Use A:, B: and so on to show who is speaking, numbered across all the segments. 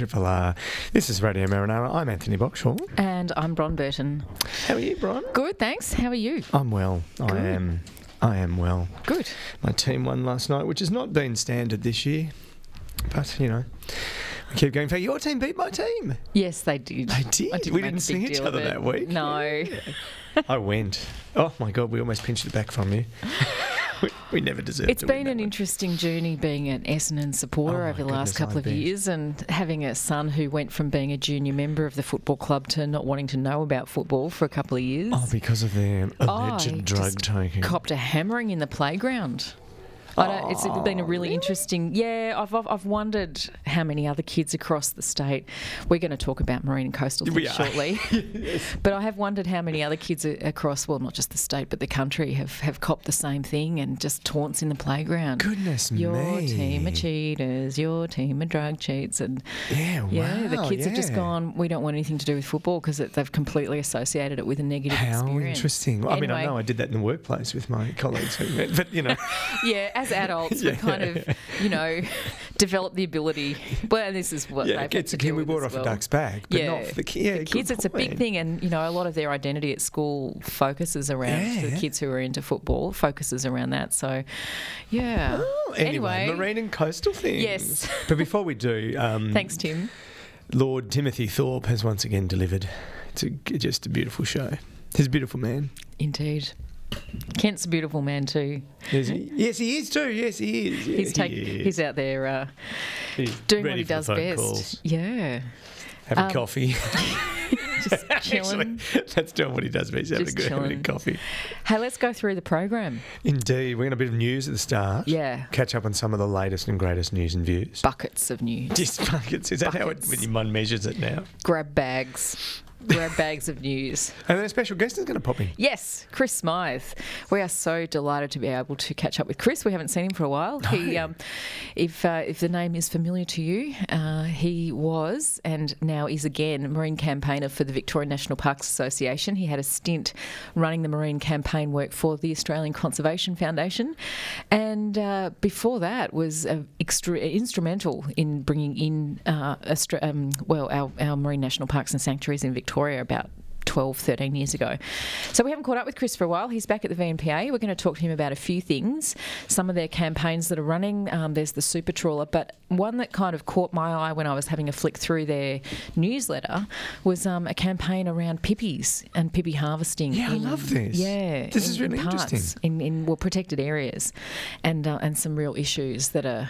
A: Triple R. This is Radio Marinara. I'm Anthony Boxshall.
B: And I'm Bron Burton.
A: How are you, Brian?
B: Good, thanks. How are you?
A: I'm well. I am. I am well.
B: Good.
A: My team won last night, which has not been standard this year. But, you know, we keep going. In fact, your team beat my team.
B: Yes, they did.
A: They did.
B: I didn't
A: we didn't see each other that week.
B: No.
A: I went. Oh, my God, we almost pinched it back from you. we, we never deserved
B: It's
A: to
B: been an
A: one.
B: interesting journey being an Essendon supporter
A: Oh, my
B: over the last couple
A: I
B: of
A: bet.
B: years and having a son who went from being a junior member of the football club to not wanting to know about football for a couple of years.
A: Oh, because of their alleged
B: I
A: drug
B: just
A: taking.
B: Copped a hammering in the playground. I don't, uh, it's been a
A: Oh,
B: really, interesting. Yeah, I've, I've I've wondered how many other kids across the state. We're going to talk about marine and coastal
A: We
B: things
A: are.
B: shortly, but I have wondered how many other kids across, well, not just the state, but the country have have copped the same thing and just taunts in the playground.
A: Goodness
B: your
A: me.
B: team are cheaters. Your team are drug cheats, and
A: Yeah,
B: yeah, the
A: wow,
B: kids have just gone. We don't want anything to do with football because they've completely associated it with a negative
A: How
B: experience.
A: interesting. I mean, I know I did that in the workplace with my colleagues, who met, but you know,
B: yeah, as adults,
A: Yeah.
B: we kind of, you know, develop the ability. Well, this is what
A: yeah,
B: they've
A: it
B: had
A: gets
B: to
A: a kiwi
B: deal with
A: water
B: as
A: off a duck's back, but not for the, ki- yeah,
B: the
A: good
B: kids. It's a big thing, and you know, a lot of their identity at school focuses around the kids who are into football. Focuses around that. So, yeah.
A: Oh, anyway,
B: Anyway.
A: marine and coastal things.
B: Yes.
A: but before we do, um,
B: Thanks, Tim.
A: Lord Timothy Thorpe has once again delivered. It's a, just a beautiful show. He's a beautiful man.
B: Indeed. Kent's a beautiful man too.
A: Is he? yes, he is too. Yes, he is. Yeah,
B: He's take,
A: he is.
B: he's out there uh,
A: He's
B: doing what he does best.
A: calls,
B: Yeah,
A: having
B: Um,
A: coffee.
B: just chilling.
A: Actually, that's doing what he does best. Having a good having coffee.
B: Hey, let's go through the program.
A: Indeed, we're going to a bit of news at the start.
B: Yeah,
A: Catch up on some of the latest and greatest news and views.
B: buckets of news.
A: Just buckets. Is that how it,
B: Buckets.
A: when one measures it now?
B: grab bags, grab bags of news.
A: And then a special guest is going to pop in.
B: Yes, Chris Smyth. We are so delighted to be able to catch up with Chris. We haven't seen him for a while. He, um, if uh, if the name is familiar to you, uh, he was and now is again marine campaigner for the Victorian National Parks Association. He had a stint running the marine campaign work for the Australian Conservation Foundation, and uh, before that was uh, extra- instrumental in bringing in uh, Austra- um, well our, our marine national parks and sanctuaries in Victoria about 12, 13 years ago. So we haven't caught up with Chris for a while. He's back at the VNPA. We're going to talk to him about a few things, some of their campaigns that are running. Um, there's the Super Trawler, but one that kind of caught my eye when I was having a flick through their newsletter was um, a campaign around pippies and pippy harvesting.
A: Yeah, I love this.
B: Yeah,
A: This
B: in-
A: is really
B: in parts,
A: interesting.
B: in, in well protected areas, and uh, and some real issues that are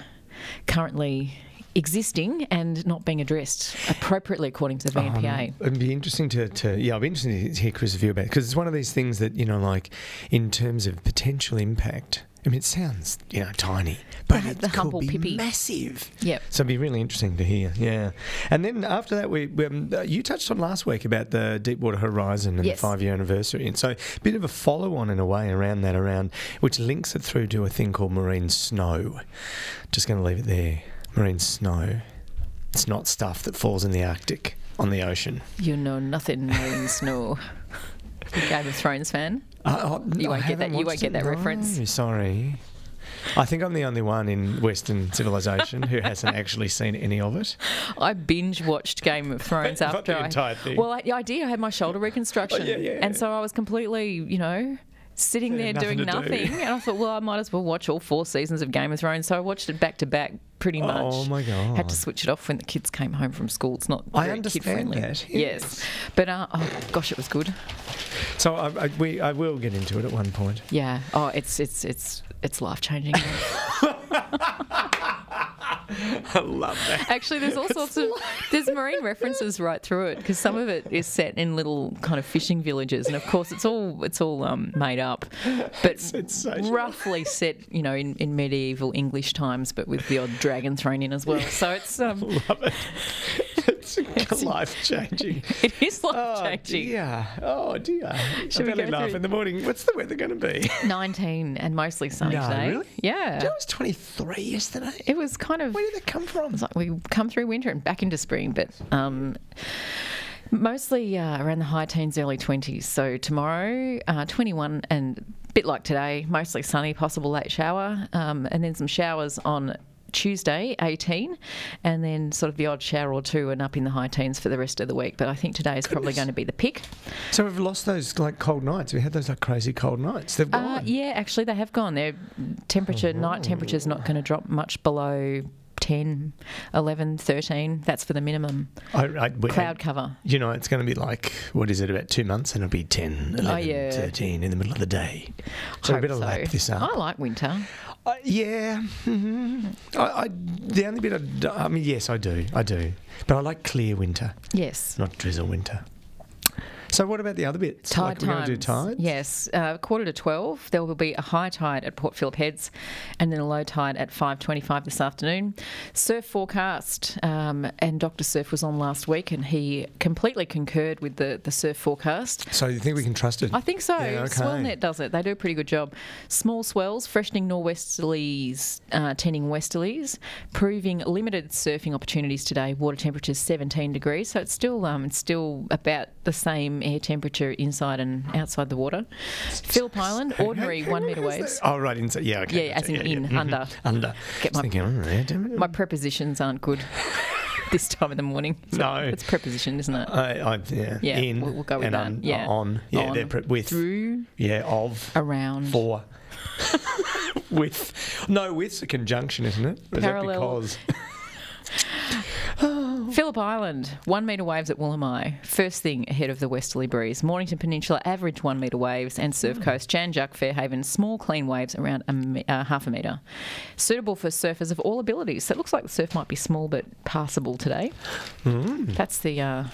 B: currently existing and not being addressed appropriately according to the VNPA.
A: Um, it'd be interesting to, to yeah, I'd be interested to hear Chris' view about it because it's one of these things that you know, like in terms of potential impact. I mean, it sounds you know tiny, but
B: The-
A: it
B: the
A: could
B: humble
A: be
B: pippy.
A: massive.
B: Yep.
A: So it'd be really interesting to hear. Yeah, and then after that, we, we um, uh, you touched on last week about the Deepwater Horizon and
B: Yes.
A: the five year anniversary, and so a bit of a follow on in a way around that, around which links it through to a thing called marine snow. Just going to leave it there. Marine snow. It's not stuff that falls in the Arctic on the ocean.
B: You know nothing, marine snow. Game of Thrones fan?
A: Uh, oh,
B: You won't get that- you won't get that
A: No,
B: reference.
A: Sorry. I think I'm the only one in Western civilization who hasn't actually seen any of it.
B: I binge watched Game of Thrones after
A: the
B: I.
A: entire thing.
B: Well, I, I did. I had my shoulder reconstruction,
A: Oh, yeah, yeah.
B: and so I was completely, you know, sitting
A: So
B: there
A: you had
B: doing
A: nothing do.
B: And I thought, well, I might as well watch all four seasons of Game of Thrones. So I watched it back to back pretty much.
A: Oh my god!
B: Had to switch it off when the kids came home from school. It's not
A: I
B: very
A: understand
B: kid friendly.
A: that,
B: Yes.
A: yes.
B: But uh, oh gosh, it was good.
A: So I, I, we, I will get into it at one point.
B: Yeah. Oh, it's it's it's it's life changing.
A: I love that.
B: Actually, there's all sorts of there's marine references right through it because some of it is set in little kind of fishing villages, and of course it's all it's all um, made up, but
A: it's so true.
B: roughly set you know in, in medieval English times, but with the odd dragon thrown in as well. So it's um,
A: love it. It's life changing.
B: it is life
A: Oh
B: changing.
A: dear. Oh dear.
B: Should we
A: I barely
B: go
A: laugh
B: through-
A: in the morning. What's the weather going to be?
B: 19 and mostly sunny
A: No,
B: today.
A: really?
B: Yeah.
A: It was 23 yesterday.
B: It was kind of
A: Where did that come from?
B: It's like we come through winter and back into spring, but um, mostly uh, around the high teens, early 20s. So tomorrow, uh, 21 and a bit like today, mostly sunny, possible late shower, um, and then some showers on. Tuesday, 18, and then sort of the odd shower or two and up in the high teens for the rest of the week. But I think today is probably going to be the pick.
A: So we've lost those like cold nights. We had those like crazy cold nights. They've gone.
B: Uh, yeah, actually, they have gone. Their temperature, night temperature is not going to drop much below 10, 11, 13. That's for the minimum.
A: I, I, we-
B: Cloud cover.
A: You know, it's going to be like, what is it, about two months and it'll be 10, 11,
B: Oh, yeah.
A: 13 in the middle of the day. So we
B: Hope
A: better
B: so.
A: lap this up.
B: I like winter.
A: Uh, yeah. hmm I, I, the only bit I, I mean, yes, I do. I do. But I like clear winter,
B: Yes.
A: not drizzle winter. So what about the other bits?
B: Tide
A: like, we're going to do tides?
B: Yes, uh, quarter to twelve. There will be a high tide at Port Phillip Heads, and then a low tide at five twenty-five this afternoon. Surf forecast, um, and Doctor Surf was on last week, and he completely concurred with the the surf forecast.
A: So you think we can trust it?
B: I think so.
A: Yeah, okay.
B: SwellNet does it. They do a pretty good job. Small swells, freshening norwesterlies, uh, tending westerlies, proving limited surfing opportunities today. Water temperatures 17 degrees, so it's still um, it's still about the same air temperature inside and outside the water. Phillip Island, ordinary one metre waves.
A: Oh, right. Inside. Yeah, okay.
B: Yeah, as in
A: gotcha, yeah,
B: in,
A: yeah. Mhm.
B: under.
A: Under.
B: Get my-
A: thinking, oh, yeah.
B: My prepositions aren't good this time of the morning. So
A: No.
B: it's preposition, isn't it?
A: I, I, yeah.
B: Yeah,
A: In
B: we'll- we'll go with
A: and
B: that.
A: Un,
B: Yeah.
A: On. Yeah,
B: On,
A: they're pre- with.
B: Through,
A: Yeah, of.
B: around.
A: For. with. No, with's a conjunction, isn't it? Or is that because.
B: Phillip Island, one metre waves at Woolamai. First thing ahead of the westerly breeze. Mornington Peninsula, average one metre waves. And Surf
A: Hmm.
B: Coast, Jan Juc, Fairhaven, small clean waves around a me- uh, half a metre. Suitable for surfers of all abilities. So it looks like the surf might be small but passable today. That's the. Uh,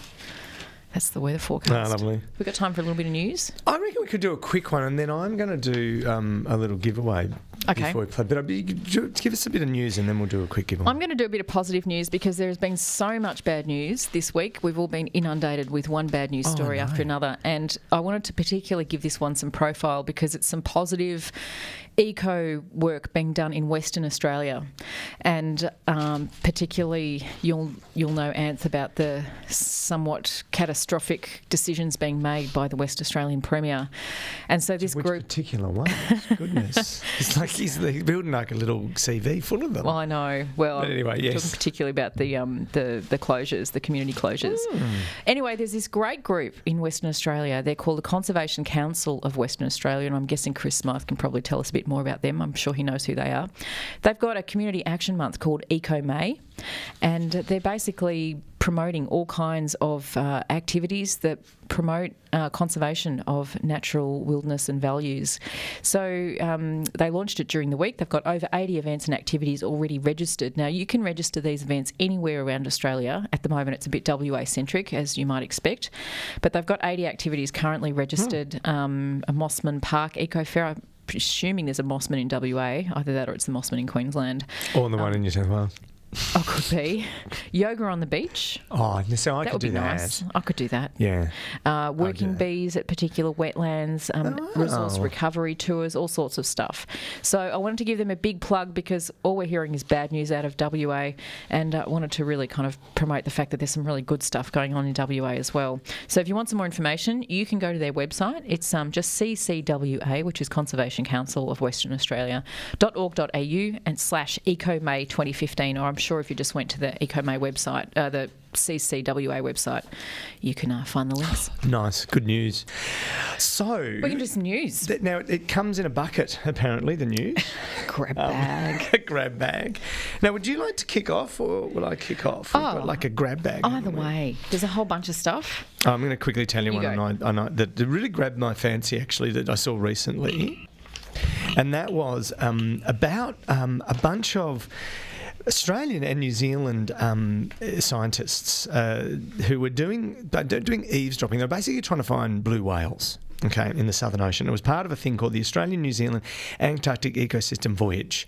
B: that's the weather
A: Ah,
B: forecast.
A: lovely.
B: We've got time for a little bit of news.
A: I reckon we could do a quick one, and then I'm going to do um, a little giveaway
B: Okay.
A: before we play. But I'd be, give us a bit of news, and then we'll do a quick giveaway.
B: I'm going to do a bit of positive news because there has been so much bad news this week. We've all been inundated with one bad news
A: Oh,
B: story
A: no.
B: after another. And I wanted to particularly give this one some profile because it's some positive eco work being done in Western Australia. And um, particularly, you'll, you'll know, Anth, about the somewhat catastrophic decisions being made by the West Australian Premier. And so this
A: Which
B: group.
A: particular one? Goodness. it's like he's, he's building like a little CV full of them.
B: Well, I know. Well,
A: But anyway, yes.
B: talking particularly about the um, the the closures, the community closures.
A: Hmm.
B: Anyway, there's this great group in Western Australia. They're called the Conservation Council of Western Australia, and I'm guessing Chris Smyth can probably tell us a bit more about them. I'm sure he knows who they are. They've got a community action month called Eco May, and they're basically promoting all kinds of uh, activities that promote uh, conservation of natural wilderness and values. So um, they launched it during the week. They've got over 80 events and activities already registered. Now, you can register these events anywhere around Australia. At the moment, it's a bit WA centric, as you might expect, but they've got 80 activities currently registered. Um, a Mosman Park Eco Fair. I'm Assuming there's a Mosman in WA, either that or it's the Mossman in Queensland.
A: or the one in New South Wales.
B: Oh, could be. Yoga on the beach.
A: Oh, so I
B: that
A: could
B: would be
A: do that.
B: nice. I could do that.
A: Yeah.
B: Uh, working
A: that.
B: bees at particular wetlands, um, resource
A: Oh.
B: recovery tours, all sorts of stuff. So I wanted to give them a big plug because all we're hearing is bad news out of WA, and uh, wanted to really kind of promote the fact that there's some really good stuff going on in WA as well. So if you want some more information, you can go to their website. It's um, just CCWA, which is Conservation Council of Western Australia, .org.au and slash Eco May 2015, or I'm sure if you just went to the EcoMay website, uh, the CCWA website, you can uh, find the links.
A: Nice, good news. So
B: We can do some news.
A: th- now it- it comes in a bucket. Apparently, the news
B: Grab
A: Um,
B: bag.
A: grab bag. Now, would you like to kick off, or will I kick off?
B: Oh.
A: like a grab bag.
B: Either way, there's a whole bunch of stuff.
A: I'm going to quickly tell you,
B: You
A: one
B: go.
A: I know, I that that really grabbed my fancy actually that I saw recently, and that was um, about um, a bunch of. Australian and New Zealand um, scientists uh, who were doing doing eavesdropping. They were basically trying to find blue whales. Okay, in the Southern Ocean. It was part of a thing called the Australian New Zealand Antarctic Ecosystem Voyage.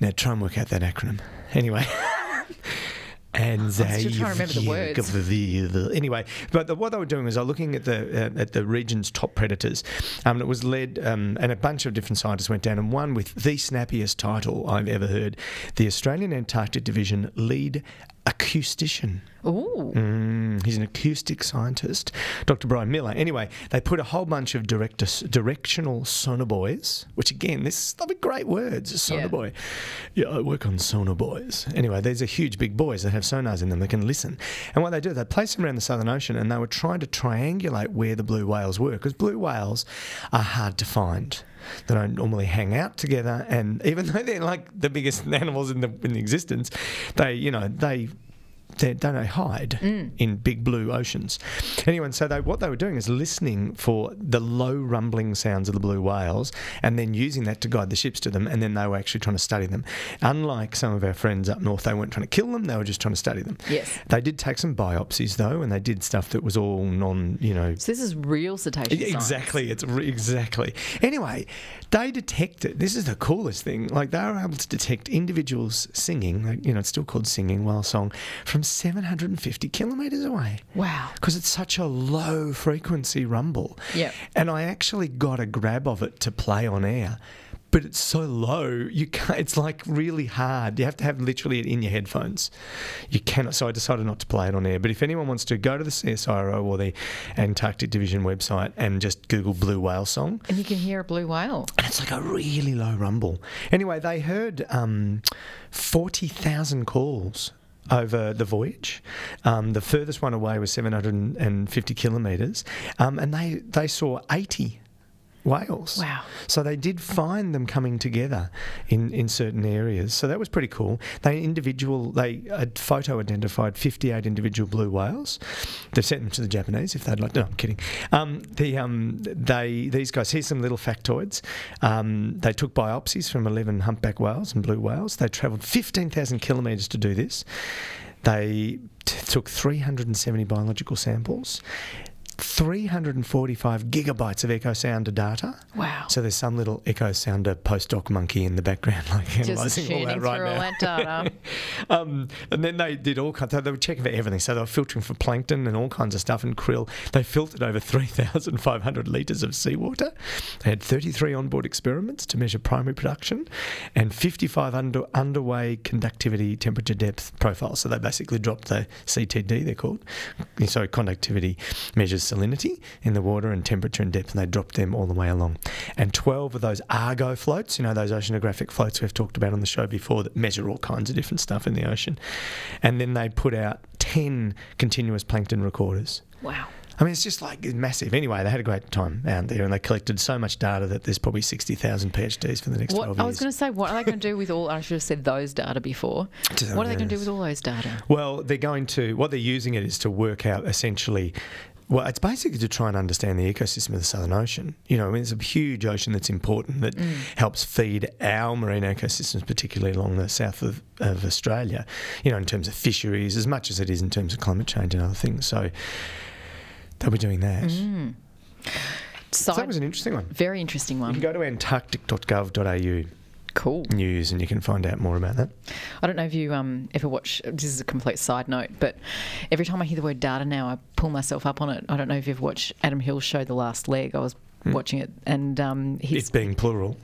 A: Now try and work out that acronym. Anyway. And
B: still trying to remember the words.
A: Anyway, but the, what they were doing was they were looking at the uh, at the region's top predators. Um, and it was led, um, and a bunch of different scientists went down, and one with the snappiest title I've ever heard, the Australian Antarctic Division lead acoustician.
B: Ooh.
A: Mm, he's an acoustic scientist, Dr. Brian Miller. Anyway, they put a whole bunch of direct, directional sonobuoys, which again, this are great words, sonar
B: Yeah.
A: Yeah, I work on sonar buoys. Anyway, these are huge, big boys that have sonars in them that can listen. And what they do, they place them around the Southern Ocean, and they were trying to triangulate where the blue whales were, because blue whales are hard to find. They don't normally hang out together, and even though they're like the biggest animals in the in existence, they you know they they don't hide mm. in big blue oceans. Anyway, and so they, what they were doing is listening for the low rumbling sounds of the blue whales and then using that to guide the ships to them, and then they were actually trying to study them. Unlike some of our friends up north, they weren't trying to kill them, they were just trying to study them.
B: Yes.
A: They did take some biopsies though, and they did stuff that was all non, you know,
B: So this is real cetacean science.
A: Exactly, it's re- exactly. Anyway, they detected. This is the coolest thing. Like they were able to detect individuals singing. Like, you know, it's still called singing whale song from 750 kilometers away.
B: Wow.
A: Because it's such a low frequency rumble.
B: Yep.
A: And I actually got a grab of it to play on air. But it's so low, you can't. It's like really hard. You have to have literally it in your headphones. You cannot. So I decided not to play it on air. But if anyone wants to, go to the CSIRO or the Antarctic Division website and just Google blue whale song.
B: And you can hear a blue whale.
A: And it's like a really low rumble. Anyway, they heard um, 40,000 calls over the voyage. Um, the furthest one away was 750 kilometres. Um, and they, they saw 80 whales.
B: Wow.
A: So they did find them coming together in, in certain areas. So that was pretty cool. They individual they had photo identified 58 individual blue whales. They've sent them to the Japanese if they'd like. No, I'm kidding. Um, the um, they these guys. Here's some little factoids. Um, they took biopsies from 11 humpback whales and blue whales. They travelled 15,000 kilometres to do this. They t- took 370 biological samples. 345 gigabytes of echo sounder data.
B: Wow.
A: So there's some little echo sounder postdoc monkey in the background, like
B: Just
A: analysing all that right now.
B: that data.
A: Um, and then they did all kinds. Of, They were checking for everything. So they were filtering for plankton and all kinds of stuff and krill. They filtered over 3,500 litres of seawater. They had 33 onboard experiments to measure primary production, and 55 under, underway conductivity temperature depth profiles. So they basically dropped the CTD. They're called. So conductivity measures salinity in the water and temperature and depth, and they dropped them all the way along. And 12 of those Argo floats, you know, those oceanographic floats we've talked about on the show before that measure all kinds of different stuff in the ocean. And then they put out 10 continuous plankton recorders.
B: wow.
A: I mean, it's just like massive. Anyway, they had a great time out there and they collected so much data that there's probably 60,000 PhDs for the next 12
B: What
A: years.
B: I was going to say, what are they going to do with all? I should have said those data before. What are they going to do with all those data?
A: Well, they're going to, what they're using it is to work out essentially. Well, it's basically to try and understand the ecosystem of the Southern Ocean. You know, I mean, it's a huge ocean that's important that mm. helps feed our marine ecosystems, particularly along the south of, of Australia, you know, in terms of fisheries, as much as it is in terms of climate change and other things. So they'll be doing that. Mm. So
B: Side,
A: that was an interesting one.
B: very interesting one.
A: You can go to antarctic.gov.au
B: Cool.
A: news and you can find out more about that.
B: I don't know if you um, ever watch. This is a complete side note, but every time I hear the word data now, I pull myself up on it. I don't know if you've watched Adam Hills' show, The Last Leg. I was watching it, and um, his
A: It's being plural.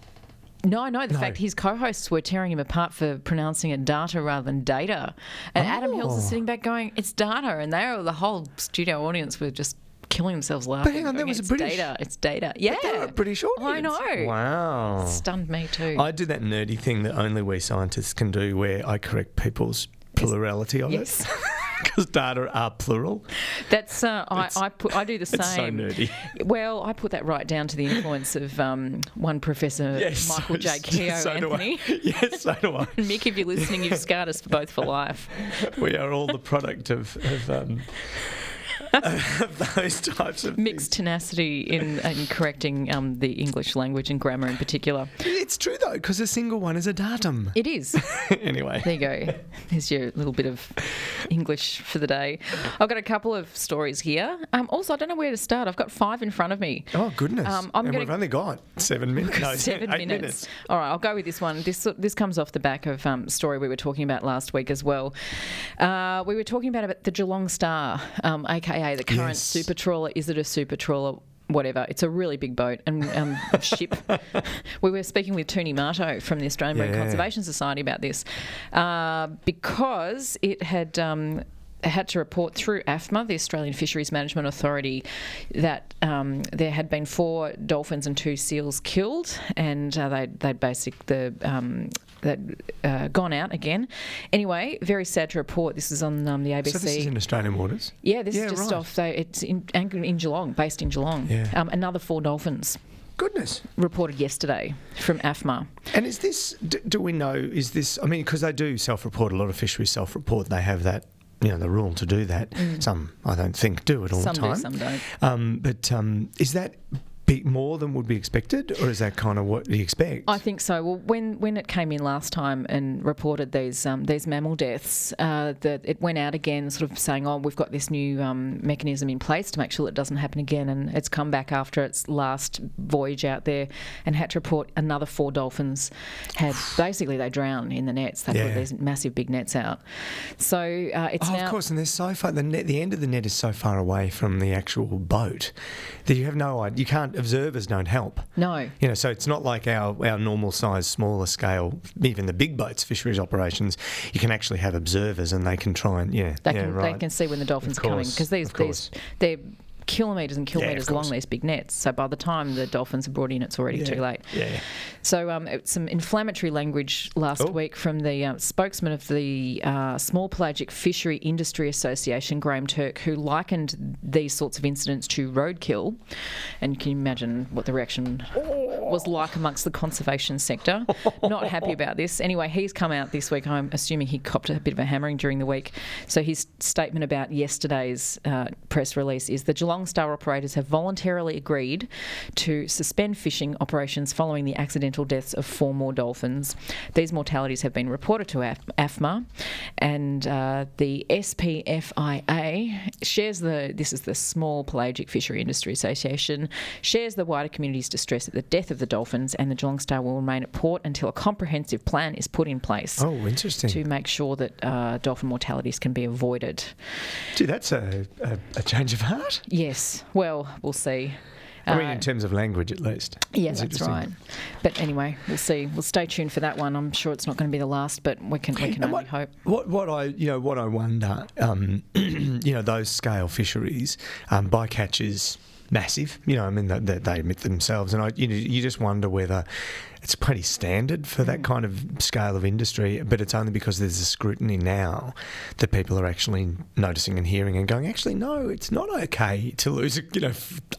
B: No, no, the
A: No.
B: fact his co hosts were tearing him apart for pronouncing it data rather than data. And Adam Hills is
A: Oh.
B: sitting back going, it's data. And they were, the whole studio audience were just killing themselves laughing.
A: hang on, that was a
B: it's
A: British-
B: data. It's data. Yeah.
A: They're a British audience.
B: I know.
A: Wow.
B: Stunned me too.
A: I do that nerdy thing that only we scientists can do, where I correct people's plurality of
B: Yes.
A: it. Because data are plural.
B: That's uh, I, I put I do the same.
A: It's so nerdy.
B: Well, I put that right down to the influence of um, one Professor
A: Yes,
B: Michael J. Keough,
A: so do I.
B: Anthony.
A: Yes, so do I.
B: Mick, if you're listening, you've scarred us both for life.
A: We are all the product of, of, um, of those types of
B: Mick's tenacity in, in correcting um, the English language and grammar in particular.
A: It's true though, because a single one is a datum.
B: It is.
A: anyway.
B: There you go. There's your little bit of English for the day. I've got a couple of stories here. Um, also, I don't know where to start. I've got five in front of me.
A: Oh goodness!
B: Um,
A: and
B: gonna-
A: we've only got seven minutes. No,
B: Seven
A: eight
B: minutes. All right, I'll go with this one. This this comes off the back of um, story we were talking about last week as well. Uh, we were talking about the Geelong Star, um, aka the current
A: Yes.
B: super trawler. Is it a super trawler? Whatever. It's a really big boat and um, ship. we were speaking with Tooni Mahto from the Australian Marine Conservation Society about this uh, because it had. Um, had to report through AFMA, the Australian Fisheries Management Authority, that um, there had been four dolphins and two seals killed, and uh, they they basic the um, that uh, gone out again. Anyway, very sad to report. This is on um, the ABC.
A: So this is in Australian waters.
B: yeah, this
A: Yeah,
B: is just
A: right.
B: off. They, it's in, anchored in Geelong, based in Geelong.
A: Yeah.
B: Um, another four dolphins
A: Goodness.
B: reported yesterday from AFMA.
A: And is this? Do, do we know? Is this? I mean, because they do self-report. A lot of fisheries self-report. They have that. You know, the rule to do that. Some, I don't think, do it all
B: Mm. Some
A: the
B: do,
A: time.
B: some don't.
A: Um, but um, is that be more than would be expected, or is that kind of what you expect?
B: I think so. Well, when when it came in last time and reported these um, these mammal deaths, uh, that it went out again, sort of saying, "Oh, we've got this new um, mechanism in place to make sure it doesn't happen again." And it's come back after its last voyage out there and had to report another four dolphins had basically they drowned in the nets. They
A: Yeah.
B: put these massive big nets out. So uh, it's
A: Oh,
B: now.
A: of course, and they're so far. The net, the end of the net is so far away from the actual boat that you have no idea. You can't. Observers don't help.
B: No.
A: You know, so it's not like our, our normal size, smaller scale, even the big boats, fisheries operations. You can actually have observers, and they can try and yeah,
B: They
A: yeah,
B: can
A: right.
B: they can see when the dolphins are coming because these these they're kilometres and kilometres long these big nets. So by the time the dolphins are brought in, it's already
A: Yeah.
B: too late.
A: Yeah, yeah.
B: So um, some inflammatory language last
A: Oh.
B: week from the uh, spokesman of the uh, Small Pelagic Fishery Industry Association, Graham Turk, who likened these sorts of incidents to roadkill. And can you imagine what the reaction was like amongst the conservation sector? Not happy about this. Anyway, he's come out this week. I'm assuming he copped a bit of a hammering during the week. So his statement about yesterday's uh, press release is the Geelong Star operators have voluntarily agreed to suspend fishing operations following the accidental deaths of four more dolphins. These mortalities have been reported to AF- AFMA, and uh, the SPFIA shares the this is the Small Pelagic Fishery Industry Association shares the wider community's distress at the death of the dolphins, and the Geelong Star will remain at port until a comprehensive plan is put in place.
A: Oh, interesting.
B: To make sure that uh, dolphin mortalities can be avoided.
A: Gee, that's a, a, a change of heart.
B: Yes, well, we'll see.
A: I mean,
B: Uh,
A: in terms of language, at least.
B: yeah, that's right. But anyway, we'll see. We'll stay tuned for that one. I'm sure it's not going to be the last, but we can we can
A: And
B: only
A: what,
B: hope.
A: What what I you know what I wonder, um, you know, those scale fisheries, um, bycatch is massive. You know, I mean, they, they, they admit themselves, and I you know, you just wonder whether it's pretty standard for
B: Mm.
A: that kind of scale of industry, but it's only because there's a scrutiny now that people are actually noticing and hearing and going, actually, no, it's not okay to lose, you know,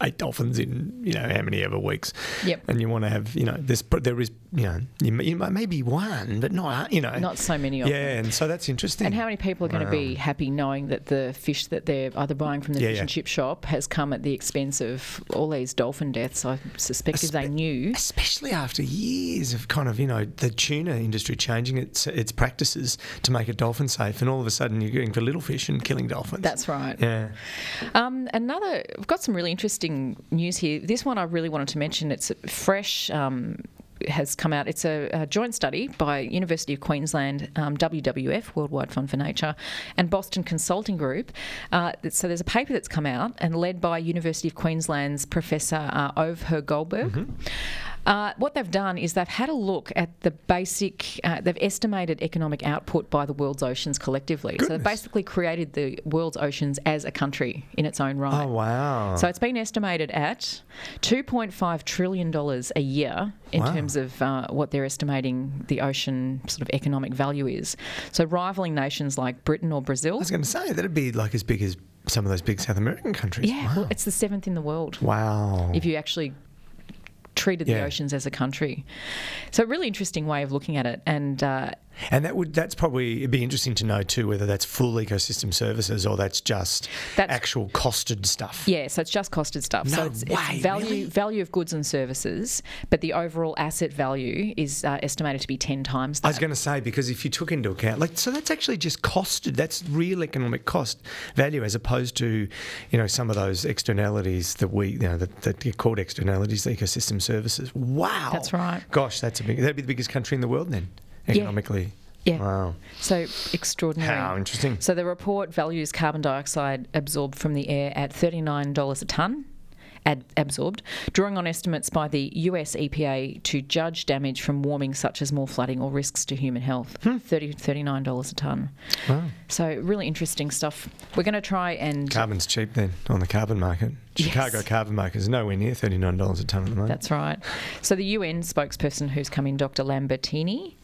A: eight dolphins in you know how many ever weeks.
B: Yep.
A: And you want to have, you know, there's there is, you know, you, you may- maybe one, but not, you know,
B: Not so many of them.
A: yeah, and so that's interesting.
B: And how many people are going to be happy knowing that the fish that they're either buying from the
A: Yeah,
B: fish
A: yeah.
B: and chip shop has come at the expense of all these dolphin deaths? I suspect if they knew.
A: Especially after years of kind of, you know, the tuna industry changing its its practices to make it dolphin safe, and all of a sudden you're going for little fish and killing dolphins.
B: That's right.
A: yeah.
B: Um, another, we've got some really interesting news here. This one I really wanted to mention. It's fresh. Um, has come out. It's a, a joint study by University of Queensland, um, WWF, Worldwide Fund for Nature, and Boston Consulting Group. Uh, so there's a paper that's come out and led by University of Queensland's Professor uh, Ove Hoegh-Guldberg. Uh, what they've done is they've had a look at the basic, uh, they've estimated economic output by the world's oceans collectively. So they've basically created the world's oceans as a country in its own right.
A: Oh wow.
B: So it's been estimated at $2.5 trillion a year in
A: Wow.
B: terms of uh, what they're estimating the ocean sort of economic value is. So rivaling nations like Britain or Brazil.
A: I was going to say that'd be like as big as some of those big South American countries.
B: Yeah,
A: Wow.
B: well, it's the seventh in the world
A: wow.
B: if you actually treated the oceans as a country. So really interesting way of looking at it. And uh,
A: And that would that's probably it'd be interesting to know too whether that's full ecosystem services or that's just
B: That's-
A: actual costed stuff.
B: yeah, so it's just costed stuff.
A: No
B: so it's,
A: way,
B: it's value
A: really?
B: value of goods and services, but the overall asset value is uh, estimated to be ten times that.
A: I was going to say because if you took into account like so that's actually just costed that's real economic cost value as opposed to you know some of those externalities that we you know that, that get called externalities the ecosystem services wow
B: That's right.
A: gosh that's a big that'd be the biggest country in the world then economically
B: Yeah.
A: wow
B: So extraordinary.
A: how interesting
B: So the report values carbon dioxide absorbed from the air at $39 a tonne. Ad- absorbed, drawing on estimates by the US EPA to judge damage from warming, such as more flooding or risks to human health.
A: Hmm.
B: 30 $39 a tonne.
A: wow.
B: So, really interesting stuff. We're going to try and.
A: carbon's cheap then on the carbon market Chicago
B: Yes.
A: carbon market is nowhere near $39 a tonne at the moment
B: That's right. So the UN spokesperson who's come in, Dr. Lambertini,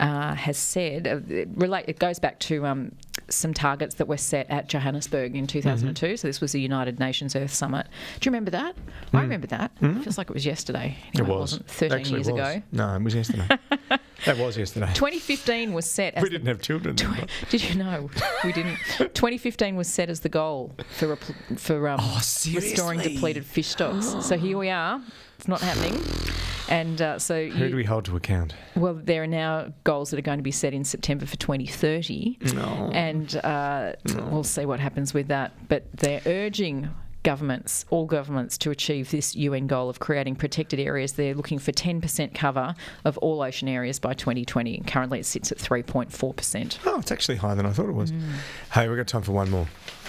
B: uh, has said uh, it, relate, it goes back to um, some targets that were set at Johannesburg in 2002.
A: Mm-hmm.
B: So this was the United Nations Earth Summit. Do you remember that? I remember that. It feels like it was yesterday.
A: Mm. it
B: Anyway,
A: was
B: wasn't 13
A: Actually,
B: years
A: was.
B: ago.
A: no it was yesterday that was yesterday
B: 2015 was set as
A: we
B: the
A: didn't have children then,
B: Did you know we didn't? 2015 was set as the goal for repl- for um,
A: Oh,
B: restoring depleted fish stocks. so here we are. It's not happening, and uh, so
A: who
B: you-
A: do we hold to account
B: well, there are now goals that are going to be set in September for 2030,
A: no
B: and uh, we'll see what happens with that. But they're urging governments, all governments, to achieve this UN goal of creating protected areas. They're looking for 10% cover of all ocean areas by 2020. Currently, it sits at 3.4%.
A: Oh, it's actually higher than I thought it was.
B: Mm.
A: Hey, we've got time for one more.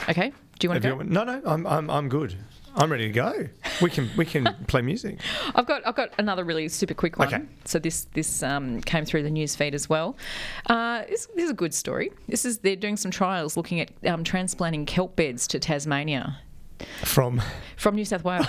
B: Okay, do you want
A: Have
B: to go?
A: you- no, no, I'm, I'm, I'm good. I'm ready to go. We can, we can play music.
B: I've got I've got another really super quick one.
A: Okay.
B: So this this um, came through the news feed as well. Uh, this, this is a good story. This is they're doing some trials looking at um, transplanting kelp beds to Tasmania
A: From
B: from New South Wales.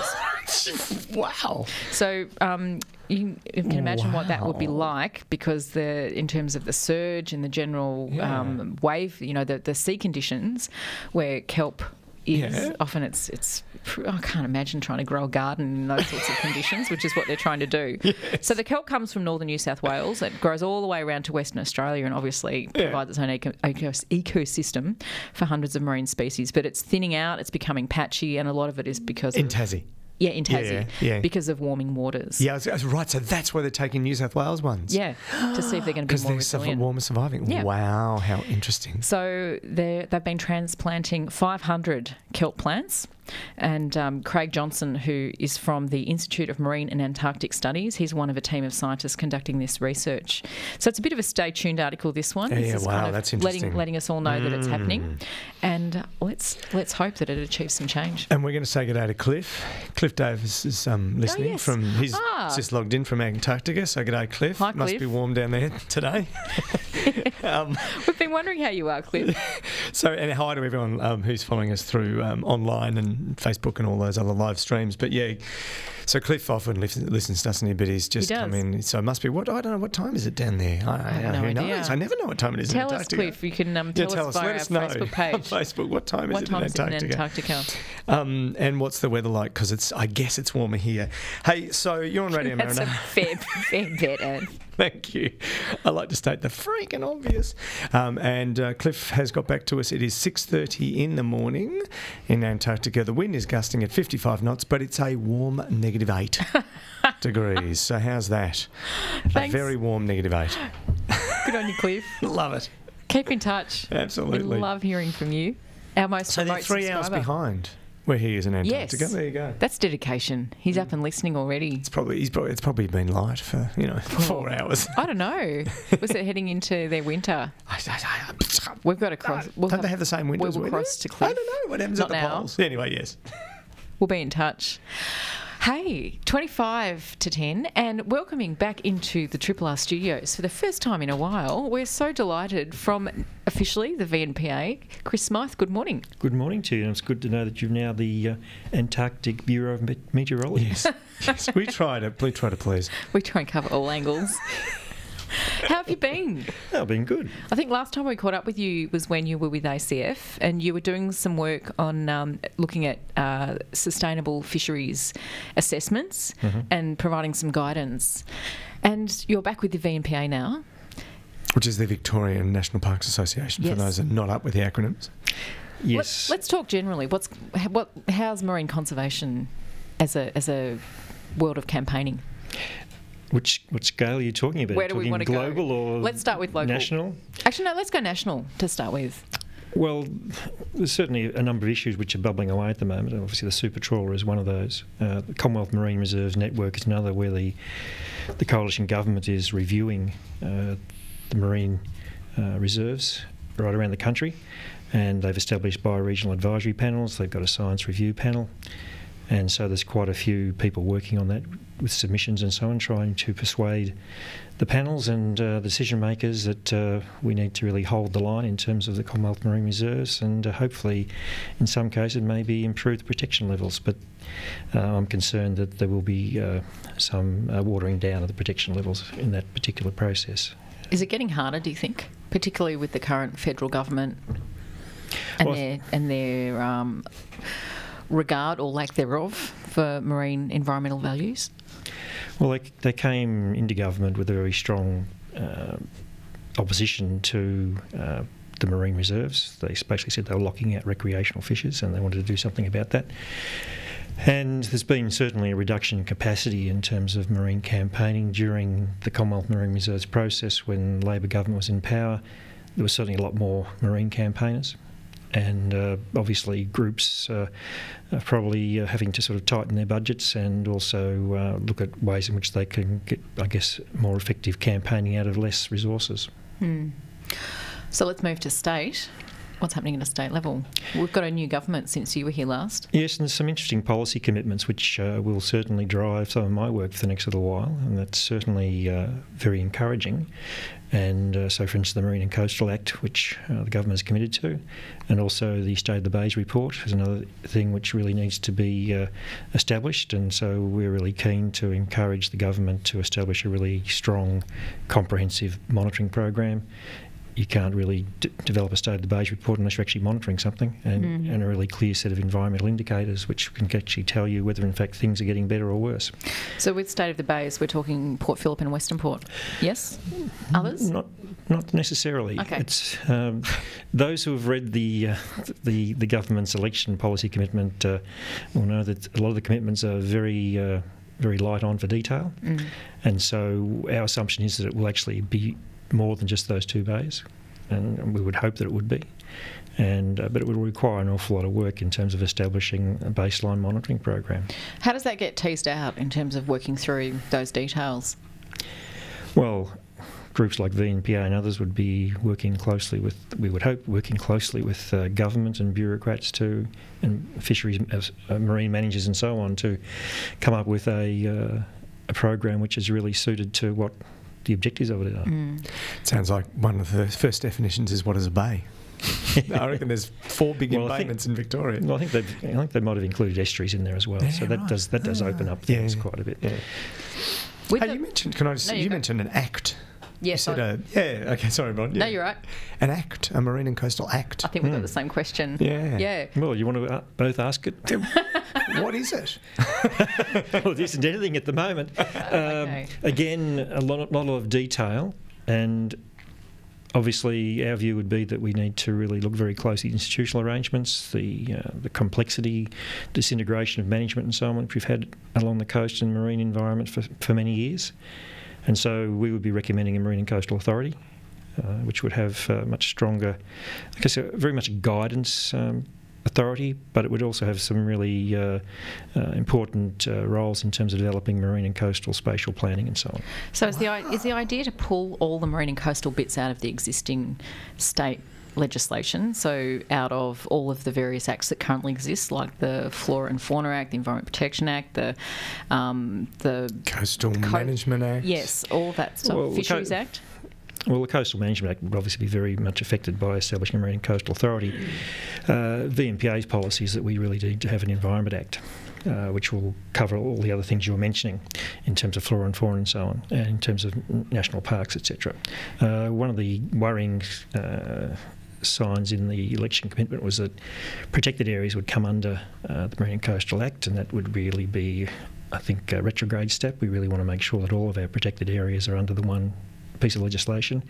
A: wow,
B: so um, you, you can imagine what that would be like because the in terms of the surge and the general um, wave, you know, the the sea conditions where kelp. Is
A: Yeah.
B: often it's it's I can't imagine trying to grow a garden in those sorts of conditions, which is what they're trying to do. So the kelp comes from northern New South Wales. It grows all the way around to Western Australia and obviously
A: Yeah.
B: provides its own eco- ecosystem for hundreds of marine species. But it's thinning out, it's becoming patchy, and a lot of it is because
A: in
B: of
A: Tassie.
B: Yeah in Tassie
A: Yeah, yeah.
B: because of warming waters.
A: Yeah, I was, I was right. So that's why they're taking New South Wales ones.
B: Yeah, to see if they're going to be
A: because
B: more
A: they're suffer- warmer surviving.
B: Yeah.
A: Wow, how interesting.
B: So they're- they've been transplanting 500 kelp plants. And um, Craig Johnson, who is from the Institute of Marine and Antarctic Studies, he's one of a team of scientists conducting this research. So it's a bit of a stay tuned article. This one,
A: Yeah,
B: This
A: yeah,
B: is
A: wow,
B: kind of
A: that's
B: letting
A: interesting. Mm.
B: letting us all know that it's happening, and let's let's hope that it achieves some change.
A: And we're going to say good day to Cliff. Cliff Davis is um, listening
B: Oh, yes.
A: from. He's
B: Ah.
A: just logged in from Antarctica. So good day, Cliff.
B: Hi,
A: Must
B: Cliff.
A: be warm down there today. um,
B: We've been wondering how you are, Cliff.
A: So, and hi to everyone um, who's following us through um, online and Facebook and all those other live streams. But yeah, so Cliff often listens, listens doesn't he? But he's just
B: does.
A: come in. So it must be what I don't know what time is it down there. I, I,
B: have no
A: who
B: idea.
A: knows? I never know what time it is.
B: Tell
A: in
B: us,
A: Antarctica.
B: Cliff. You can um,
A: Yeah,
B: tell,
A: tell
B: us
A: us.
B: via
A: Let
B: our Facebook
A: on
B: page.
A: Facebook. What time is
B: What
A: in
B: is it in
A: Antarctica?
B: Antarctica?
A: Um, and what's the weather like? Because it's I guess it's warmer here. Hey, so you're on Radio
B: That's a
A: Marinara.
B: fair, fair bet, Ed.
A: Thank you. I like to state the freaking obvious. Um, and uh, Cliff has got back to us. It is 6:30 in the morning in Antarctica. The wind is gusting at 55 knots, but it's a warm negative eight degrees. So how's that?
B: Thanks.
A: A very warm negative eight.
B: Good on you, Cliff.
A: Love it.
B: Keep in touch.
A: Absolutely.
B: We love hearing from you. Our most
A: so they're three hours behind where he is in Antarctica.
B: Yes.
A: There you go.
B: That's dedication. He's
A: Mm.
B: up and listening already.
A: It's probably he's probably it's probably been light for you know four hours.
B: I don't know. Was it heading into their winter? We've got to cross. We'll,
A: Don't they have the same
B: will
A: winter?
B: cross to
A: I don't know what happens
B: Not
A: at the
B: now.
A: poles. Anyway, yes.
B: We'll be in touch. Hey, 25 to 10, and welcoming back into the Triple R studios for the first time in a while. We're so delighted from officially the VNPA. Chris Smyth, good morning.
C: Good morning to you, and it's good to know that you're now the uh, Antarctic Bureau of Meteorology.
A: Yes. yes. We try to we try to please.
B: We try and cover all angles. How have you been?
C: Oh, been good.
B: I think last time we caught up with you was when you were with ACF and you were doing some work on um, looking at uh, sustainable fisheries assessments
A: Mm-hmm.
B: and providing some guidance. And you're back with the VNPA now.
A: Which is the Victorian National Parks Association
B: Yes.
A: for those that are not up with the acronyms.
C: Yes.
B: Let, us talk generally. What's what? How's marine conservation as a as a world of campaigning?
C: Which what scale are you talking about?
B: Where do we
C: talking
B: wanna go?
C: global or
B: Let's start with local.
C: national?
B: Actually, no. Let's go national to start with.
C: Well, there's certainly a number of issues which are bubbling away at the moment. Obviously, the super trawler is one of those. Uh, the Commonwealth Marine Reserves Network is another, where the the coalition government is reviewing uh, the marine uh, reserves right around the country, and they've established bioregional advisory panels. They've got a science review panel, and so there's quite a few people working on that with submissions and so on, trying to persuade the panels and uh, decision makers that uh, we need to really hold the line in terms of the Commonwealth Marine Reserves and uh, hopefully, in some cases, maybe improve the protection levels. But uh, I'm concerned that there will be uh, some uh, watering down of the protection levels in that particular process.
B: Is it getting harder? Do you think, particularly with the current federal government and
C: Well,
B: their and their um, regard or lack thereof for marine environmental values?
C: Well, they, they came into government with a very strong uh, opposition to uh, the marine reserves. They basically said they were locking out recreational fishers and they wanted to do something about that. And there's been certainly a reduction in capacity in terms of marine campaigning during the Commonwealth Marine Reserves process when Labor government was in power. There was certainly a lot more marine campaigners. And uh, obviously, groups uh, are probably uh, having to sort of tighten their budgets and also uh, look at ways in which they can get, I guess, more effective campaigning out of less resources.
B: Hmm. So let's move to state. What's happening at a state level? We've got a new government since you were here last.
C: Yes, and there's some interesting policy commitments which uh, will certainly drive some of my work for the next little while, and that's certainly uh, very encouraging. And uh, so, for instance, the Marine and Coastal Act, which uh, the government is committed to, and also the State of the Bays report is another thing which really needs to be uh, established. And so, we're really keen to encourage the government to establish a really strong, comprehensive monitoring program you can't really d- develop a state of the Bays report unless you're actually monitoring something and,
B: Mhm.
C: and a really clear set of environmental indicators which can actually tell you whether in fact things are getting better or worse.
B: So with State of the Bays, we're talking Port Phillip and Western Port. Yes? Others?
C: Not not necessarily.
B: Okay.
C: It's um, those who have read the uh, the the government's election policy commitment uh, will know that a lot of the commitments are very uh, very light on for detail,
B: Mm.
C: and so our assumption is that it will actually be more than just those two bays, and we would hope that it would be. And, uh, but it would require an awful lot of work in terms of establishing a baseline monitoring program.
B: How does that get teased out in terms of working through those details?
C: Well, groups like VNPA and others would be working closely with, we would hope, working closely with uh, government and bureaucrats to, and fisheries, uh, marine managers and so on to come up with a, uh, a program which is really suited to what the objectives of it are.
B: Mm.
A: Sounds like one of the first definitions is what is a bay. I reckon there's four big
C: Well, I think-
A: in Victoria.
C: Well, I think they, I think they might have included estuaries in there as well, so that
A: right.
C: does that does open up
A: Ah, yeah,
C: things
A: yeah.
C: quite a bit.
A: Yeah. Hey, you mentioned. Can I just?
B: No,
A: you
B: you
A: mentioned an act.
B: Yes,
A: You
B: I,
A: said yeah. Okay. Sorry, Mon.
B: no, you're right.
A: An act, a marine and coastal act.
B: I think we've got
C: Hmm.
B: the same question.
A: Yeah.
B: Yeah.
C: Well, you want to uh, both ask it?
A: what is it?
C: well, there isn't anything at the moment. Um,
B: Okay.
C: Again, a lot, lot of detail, and obviously, our view would be that we need to really look very closely at institutional arrangements, the uh, the complexity, disintegration of management, and so on, which we've had along the coast and marine environment for, for many years. And so, we would be recommending a marine and coastal authority. Uh, which would have uh, much stronger, I guess, very much guidance um, authority, but it would also have some really uh, uh, important uh, roles in terms of developing marine and coastal spatial planning and so on.
B: So is the is the idea to pull all the marine and coastal bits out of the existing state legislation. So, out of all of the various acts that currently exist, like the Flora and Fauna Act, the Environment Protection Act, the um, the
A: Coastal
B: Co-
A: Management Act.
B: yes, all that stuff,
C: Well, the
B: Fisheries
C: co-
B: Act.
C: Well, the Coastal Management Act would obviously be very much affected by establishing a Marine and Coastal Authority. Uh, VNPA's policy is that we really need to have an Environment Act, uh, which will cover all the other things you were mentioning in terms of flora and fauna and so on, and in terms of national parks, etc. Uh, one of the worrying uh, signs in the election commitment was that protected areas would come under uh, the Marine and Coastal Act, and that would really be, I think, a retrograde step. We really want to make sure that all of our protected areas are under the one piece of legislation.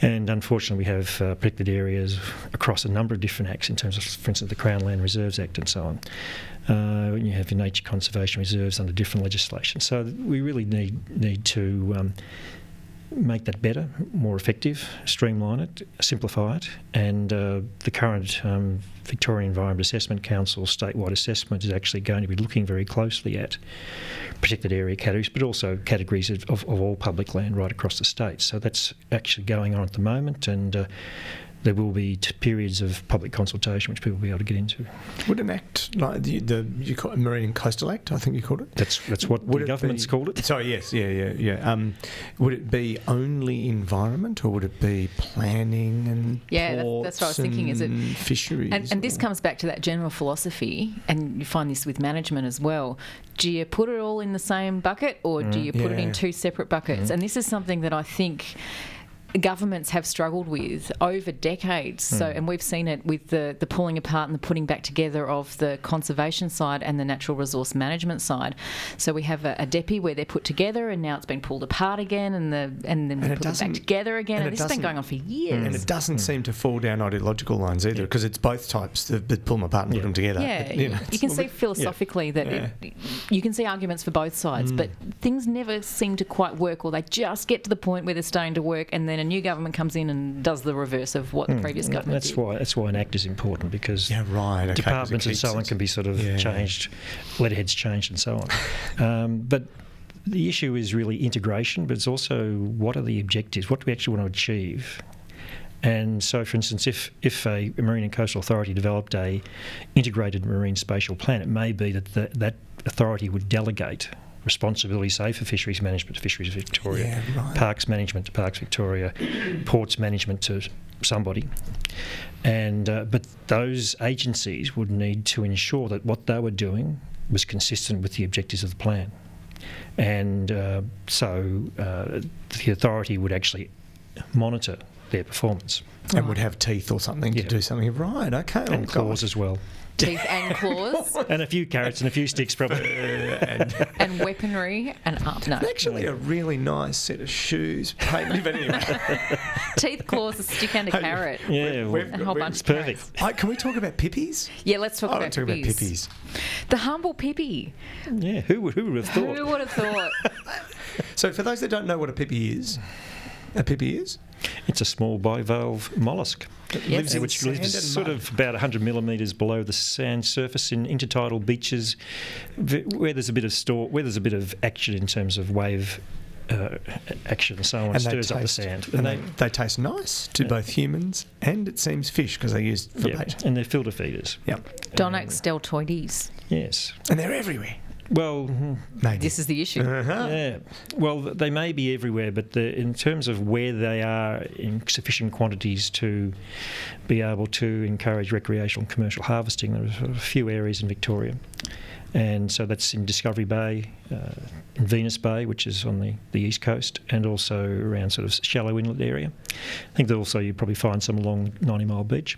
C: And unfortunately, we have uh, protected areas across a number of different acts in terms of, for instance, the Crown Land Reserves Act and so on. Uh, you have your nature conservation reserves under different legislation. So we really need need to um, make that better, more effective, streamline it, simplify it, and uh, the current um, Victorian Environment Assessment Council statewide assessment is actually going to be looking very closely at protected area categories, but also categories of, of, of all public land right across the state. So that's actually going on at the moment, and uh, there will be t- periods of public consultation which people will be able to get into.
A: Would an act like the, the you call it Marine and Coastal Act, I think you called it?
C: That's that's what
A: Would
C: the government's
A: be-
C: called it.
A: Sorry, yes, yeah, yeah, yeah. Um, would it be only environment, or would it be planning and
B: Yeah, that- that's what I was thinking, is it-
A: fisheries?
B: And, and this comes back to that general philosophy, and you find this with management as well. Do you put it all in the same bucket, or do you put it
A: Yeah.
B: in two separate buckets? And this is something that I think governments have struggled with over decades. So, hmm. and we've seen it with the the pulling apart and the putting back together of the conservation side and the natural resource management side. So we have a, a DEPI where they're put together, and now it's been pulled apart again, and the and then we
A: And
B: put them back together again,
A: and
B: and, this has been going on for years.
A: and it doesn't hmm. seem to fall down ideological lines either, because it's both types that, that pull them apart and
C: Yeah.
A: put them together.
B: Yeah,
A: You know,
B: you can
A: it's-
B: see philosophically that it, you can see arguments for both sides, hmm. but things never seem to quite work, or they just get to the point where they're starting to work, and then a new government comes in and does the reverse of what the previous government
C: that's
B: did.
C: why that's why an act is important because
A: Yeah, right. Okay, 'cause it
C: departments and so on
A: it-
C: can be sort of
A: Yeah.
C: changed, letterheads changed, and so on. um, but the issue is really integration, but it's also what are the objectives? What do we actually want to achieve? And so, for instance, if, if a Marine and Coastal Authority developed a integrated marine spatial plan, it may be that the, that authority would delegate responsibility, say, for fisheries management to Fisheries Victoria,
A: Yeah, right.
C: parks management to Parks Victoria, ports management to somebody. And uh, but those agencies would need to ensure that what they were doing was consistent with the objectives of the plan. And uh, so uh, the authority would actually monitor their performance
A: and would have teeth or something
C: Yeah.
A: to do something. Right. Okay.
C: and
A: oh,
C: claws as well.
B: Teeth and claws
C: And a few carrots and a few sticks, probably.
A: and
B: and weaponry and up. No,
A: actually, a really nice set of shoes. Painted, but anyway,
B: teeth, claws, a stick, and a carrot.
C: Yeah, well,
A: we've
B: A whole bunch
C: it's
B: of
C: perfect.
B: carrots.
A: Right, can we talk about pippies?
B: Yeah, let's talk
A: I
B: about
A: want to talk about
B: pippies.
A: pippies.
B: The humble pippy.
C: Yeah, who, who would have thought?
B: Who would have thought?
A: So, for those that don't know what a pippy is, a pippy is
C: It's a small bivalve mollusk that
B: Yes.
C: lives,
A: In
C: which lives sort
A: mud.
C: of about 100 millimetres below the sand surface in intertidal beaches, where there's a bit of store, where there's a bit of action in terms of wave uh, action and so on,
A: and they
C: stirs up the sand.
A: and they, they taste nice to
C: Yeah.
A: both humans and it seems fish because they're used for
C: yeah,
A: bait.
C: and they're filter feeders.
A: Yep,
B: Donax deltoides.
C: Yes.
A: and they're everywhere.
C: Well,
A: Maybe.
B: This is the issue.
A: uh-huh.
C: yeah. Well, they may be everywhere, but the, in terms of where they are in sufficient quantities to be able to encourage recreational and commercial harvesting, there are a few areas in Victoria. And so that's in Discovery Bay, uh, in Venus Bay, which is on the, the east coast, and also around sort of shallow inlet area. I think that also you probably find some along 90 Mile Beach.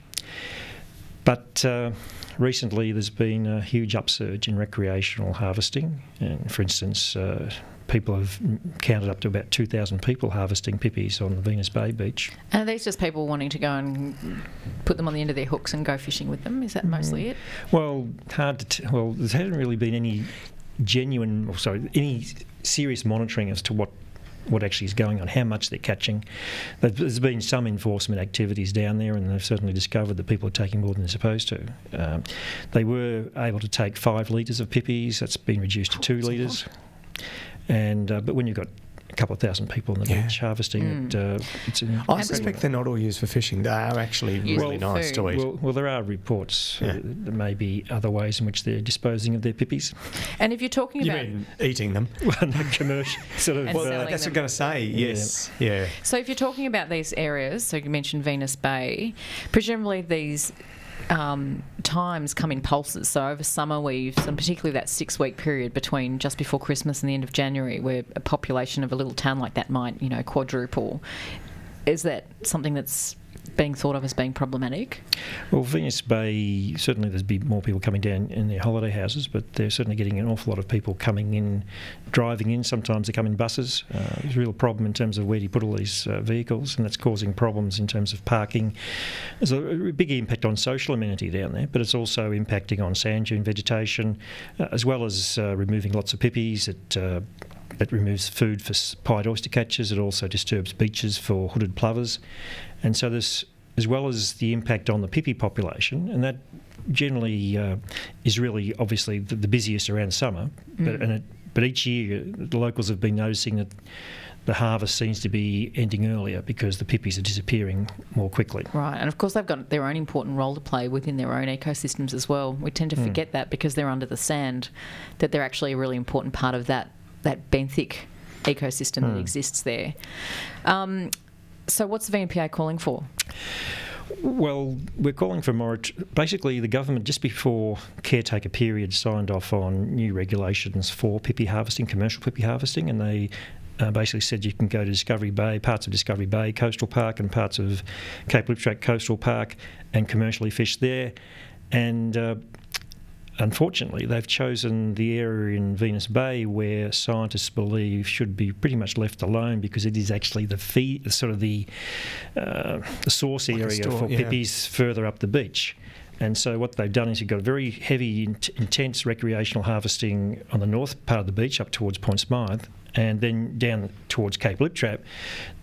C: But uh, recently there's been a huge upsurge in recreational harvesting. And for instance, uh, people have counted up to about 2,000 people harvesting pippies on the Venus Bay beach.
B: And are these just people wanting to go and put them on the end of their hooks and go fishing with them? Is that mostly it?
C: Well, hard to t- well, there hasn't really been any genuine, or sorry, any serious monitoring as to what what actually is going on, how much they're catching. There- There's been some enforcement activities down there, and they've certainly discovered that people are taking more than they're supposed to. Um, they were able to take five litres of pippies. That's been reduced to two litres. And uh, but when you've got a couple of thousand people on the
A: Yeah.
C: beach harvesting it. Uh, it's an
A: I suspect they're not all used for fishing. They are actually
B: Used
A: really
B: for
A: nice to eat.
C: Well, well, there are reports. Uh, there may be other ways in which they're disposing of their pippies.
B: And if you're talking
A: you
B: about
A: mean eating them?
C: well, not commercial. Sort of.
A: Well,
B: selling
A: that's what. I'm going to say. Yes. Yeah.
B: So, if you're talking about these areas, so you mentioned Venus Bay, presumably these um, times come in pulses. So, over summer, we've, and particularly that six week period between just before Christmas and the end of January, where a population of a little town like that might, you know, quadruple. Is that something that's being thought of as being problematic?
C: Well, Venus Bay, certainly there's be more people coming down in their holiday houses, but they're certainly getting an awful lot of people coming in, driving in. Sometimes they come in buses. Uh, there's a real problem in terms of where do you put all these uh, vehicles, and that's causing problems in terms of parking. There's a, big impact on social amenity down there, but it's also impacting on sand dune vegetation, uh, as well as uh, removing lots of pippies. It uh, it removes food for pied oyster catchers. It also disturbs beaches for hooded plovers. And so this, as well as the impact on the pippy population, and that generally uh, is really obviously the, the busiest around summer. But, and it, but each year the locals have been noticing that the harvest seems to be ending earlier because the pippies are disappearing more quickly.
B: Right, and of course they've got their own important role to play within their own ecosystems as well. We tend to forget that because they're under the sand, that they're actually a really important part of that that benthic ecosystem that exists there. Um, so, what's the VNPA calling for?
C: Well, we're calling for more. Basically, the government just before caretaker period signed off on new regulations for pippy harvesting, commercial pippy harvesting, and they uh, basically said you can go to Discovery Bay, parts of Discovery Bay Coastal Park, and parts of Cape Liptrap Coastal Park, and commercially fish there. And uh, unfortunately, they've chosen the area in Venus Bay where scientists believe should be pretty much left alone because it is actually the feed, sort of the uh, the source
A: Like
C: area
A: store,
C: for
A: yeah.
C: pippies further up the beach. And so what they've done is you've got very heavy, in- intense recreational harvesting on the north part of the beach up towards Point Smythe, and then down towards Cape Liptrap.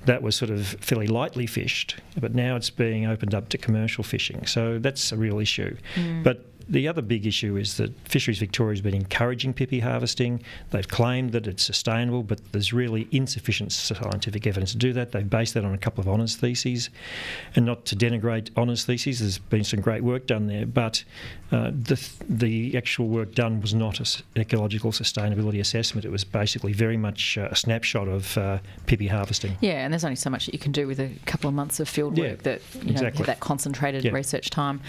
C: That was sort of fairly lightly fished, but now it's being opened up to commercial fishing. So that's a real issue. But the other big issue is that Fisheries Victoria has been encouraging pippy harvesting. They've claimed that it's sustainable, but there's really insufficient scientific evidence to do that. They've based that on a couple of honours theses. And not to denigrate honours theses, there's been some great work done there, but uh, the, the actual work done was not an ecological sustainability assessment. It was basically very much uh, a snapshot of uh, pippy harvesting.
B: Yeah, and there's only so much that you can do with a couple of months of field
C: Yeah,
B: work that you know
C: exactly.
B: that concentrated
C: Yeah.
B: research time.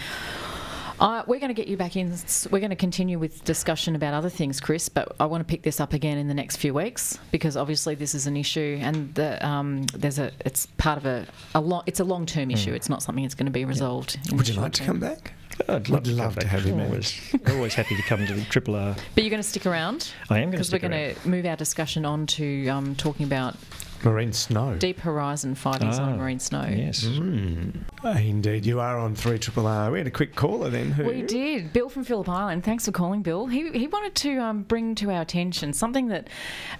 B: Uh, we're going to get you back in. We're going to continue with discussion about other things, Chris. But I want to pick this up again in the next few weeks because obviously this is an issue, and the, um, there's a. It's part of a. a long, it's a long term issue. It's not something that's going to be resolved. in
A: Would you like
B: short
A: to come back?
C: I'd
A: Would love to have you back.
C: Always, always happy to come to the Triple R.
B: But you're going to stick around
C: I am going to
B: because we're going to move our discussion on to um, talking about
A: Marine snow.
B: Deep Horizon Five Years
C: Ah,
B: on Marine Snow.
C: Yes.
A: Mm. Indeed, you are on 3 Triple R. We had a quick caller then. Who?
B: We did. Bill from Phillip Island. Thanks for calling, Bill. He, he wanted to um, bring to our attention something that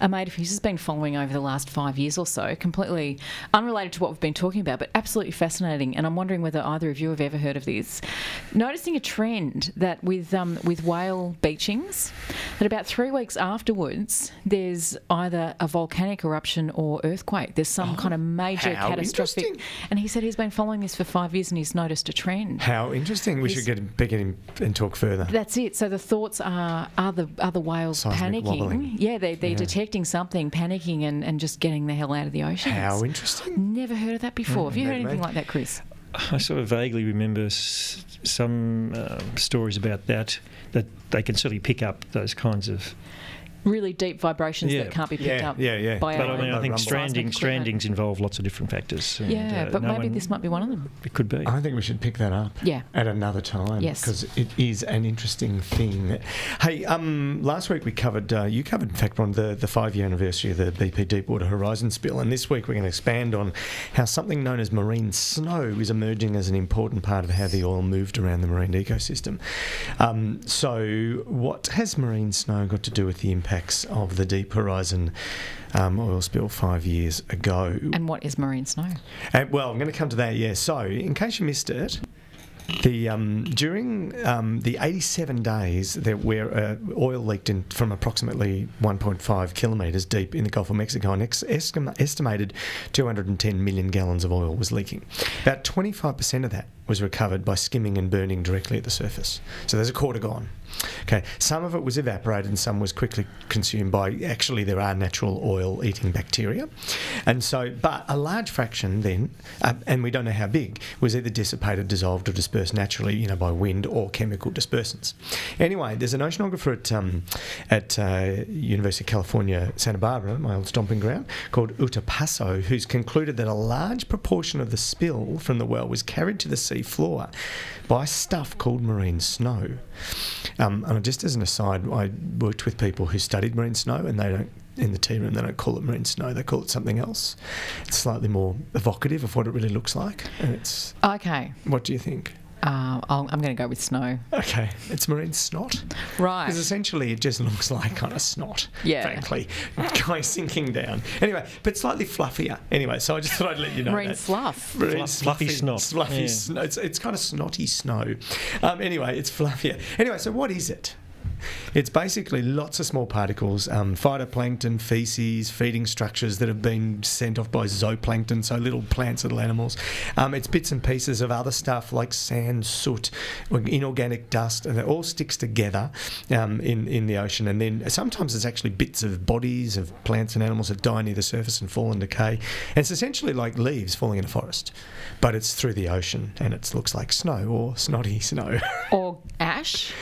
B: a mate of his has been following over the last five years or so, completely unrelated to what we've been talking about, but absolutely fascinating. And I'm wondering whether either of you have ever heard of this. Noticing a trend that with um, with whale beachings, that about three weeks afterwards, there's either a volcanic eruption or earthquake. There's some kind of major
A: Oh, how
B: catastrophic.
A: interesting.
B: And he said he's been following this for five years and he's noticed a trend.
A: How interesting. We
B: He's-
A: should get him, get him and talk further.
B: That's it. So the thoughts are are the are the whales
A: Seismic
B: panicking?
A: wobbling.
B: Yeah, they they're
A: Yeah.
B: detecting something, panicking, and, and just getting the hell out of the ocean.
A: How interesting.
B: Never heard of that before. Have you heard
A: maybe.
B: anything like that, Chris?
C: I sort of vaguely remember s- some uh, stories about that, that they can certainly pick up those kinds of.
B: Really deep vibrations
C: Yeah.
B: that can't be picked
A: Yeah,
B: up.
A: yeah, yeah.
B: By
C: But
B: our
C: I mean, I think
A: rumble.
C: stranding, strandings involve lots of different factors. and,
B: Yeah,
C: uh,
B: but
C: no
B: maybe this might be one of them.
C: It could be.
A: I think we should pick that up.
B: Yeah.
A: At another time.
B: Yes.
A: Because it is an interesting thing. Hey, um, last week we covered, uh, you covered, in fact, on the, the five year anniversary of the BP Deepwater Horizon spill. And this week we're going to expand on how something known as marine snow is emerging as an important part of how the oil moved around the marine ecosystem. Um, so, what has marine snow got to do with the impacts of the Deep Horizon um, oil spill five years ago?
B: And what is marine snow?
A: Uh, well, I'm going to come to that, yeah. So, in case you missed it, The um, during um, the 87 days that where uh, oil leaked in from approximately 1.5 kilometres deep in the Gulf of Mexico, an ex- estim- estimated 210 million gallons of oil was leaking. About 25% of that was recovered by skimming and burning directly at the surface. So there's a quarter gone. Okay, some of it was evaporated and some was quickly consumed by actually there are natural oil eating bacteria. And so, but a large fraction then, uh, and we don't know how big, was either dissipated, dissolved, or dispersed naturally, you know, by wind or chemical dispersants. Anyway, there's an oceanographer at, um, at uh, University of California, Santa Barbara, my old stomping ground, called Uta Passow, who's concluded that a large proportion of the spill from the well was carried to the sea floor by stuff called marine snow. Um, and just as an aside, I worked with people who studied marine snow, and they don't in the tea room they don't call it marine snow; they call it something else. It's slightly more evocative of what it really looks like. And it's
B: Okay.
A: what do you think?
B: Uh, I'll, I'm going to go with snow.
A: Okay, it's marine snot.
B: Right.
A: Because essentially it just looks like kind of snot,
B: Yeah.
A: frankly, going sinking down. Anyway, but slightly fluffier. Anyway, so I just thought I'd let you know
B: Marine
A: that.
B: fluff.
A: Marine
C: Fluff- fluffy snot.
A: Fluffy
C: Yeah.
A: snow. It's, it's kind of snotty snow. Um, anyway, it's fluffier. Anyway, so what is it? It's basically lots of small particles, um, phytoplankton, feces, feeding structures that have been sent off by zooplankton, so little plants, little animals. Um, it's bits and pieces of other stuff like sand, soot, or inorganic dust, and it all sticks together um, in, in the ocean. And then sometimes it's actually bits of bodies of plants and animals that die near the surface and fall and decay. And it's essentially like leaves falling in a forest, but it's through the ocean and it looks like snow or snotty snow.
B: Or ash.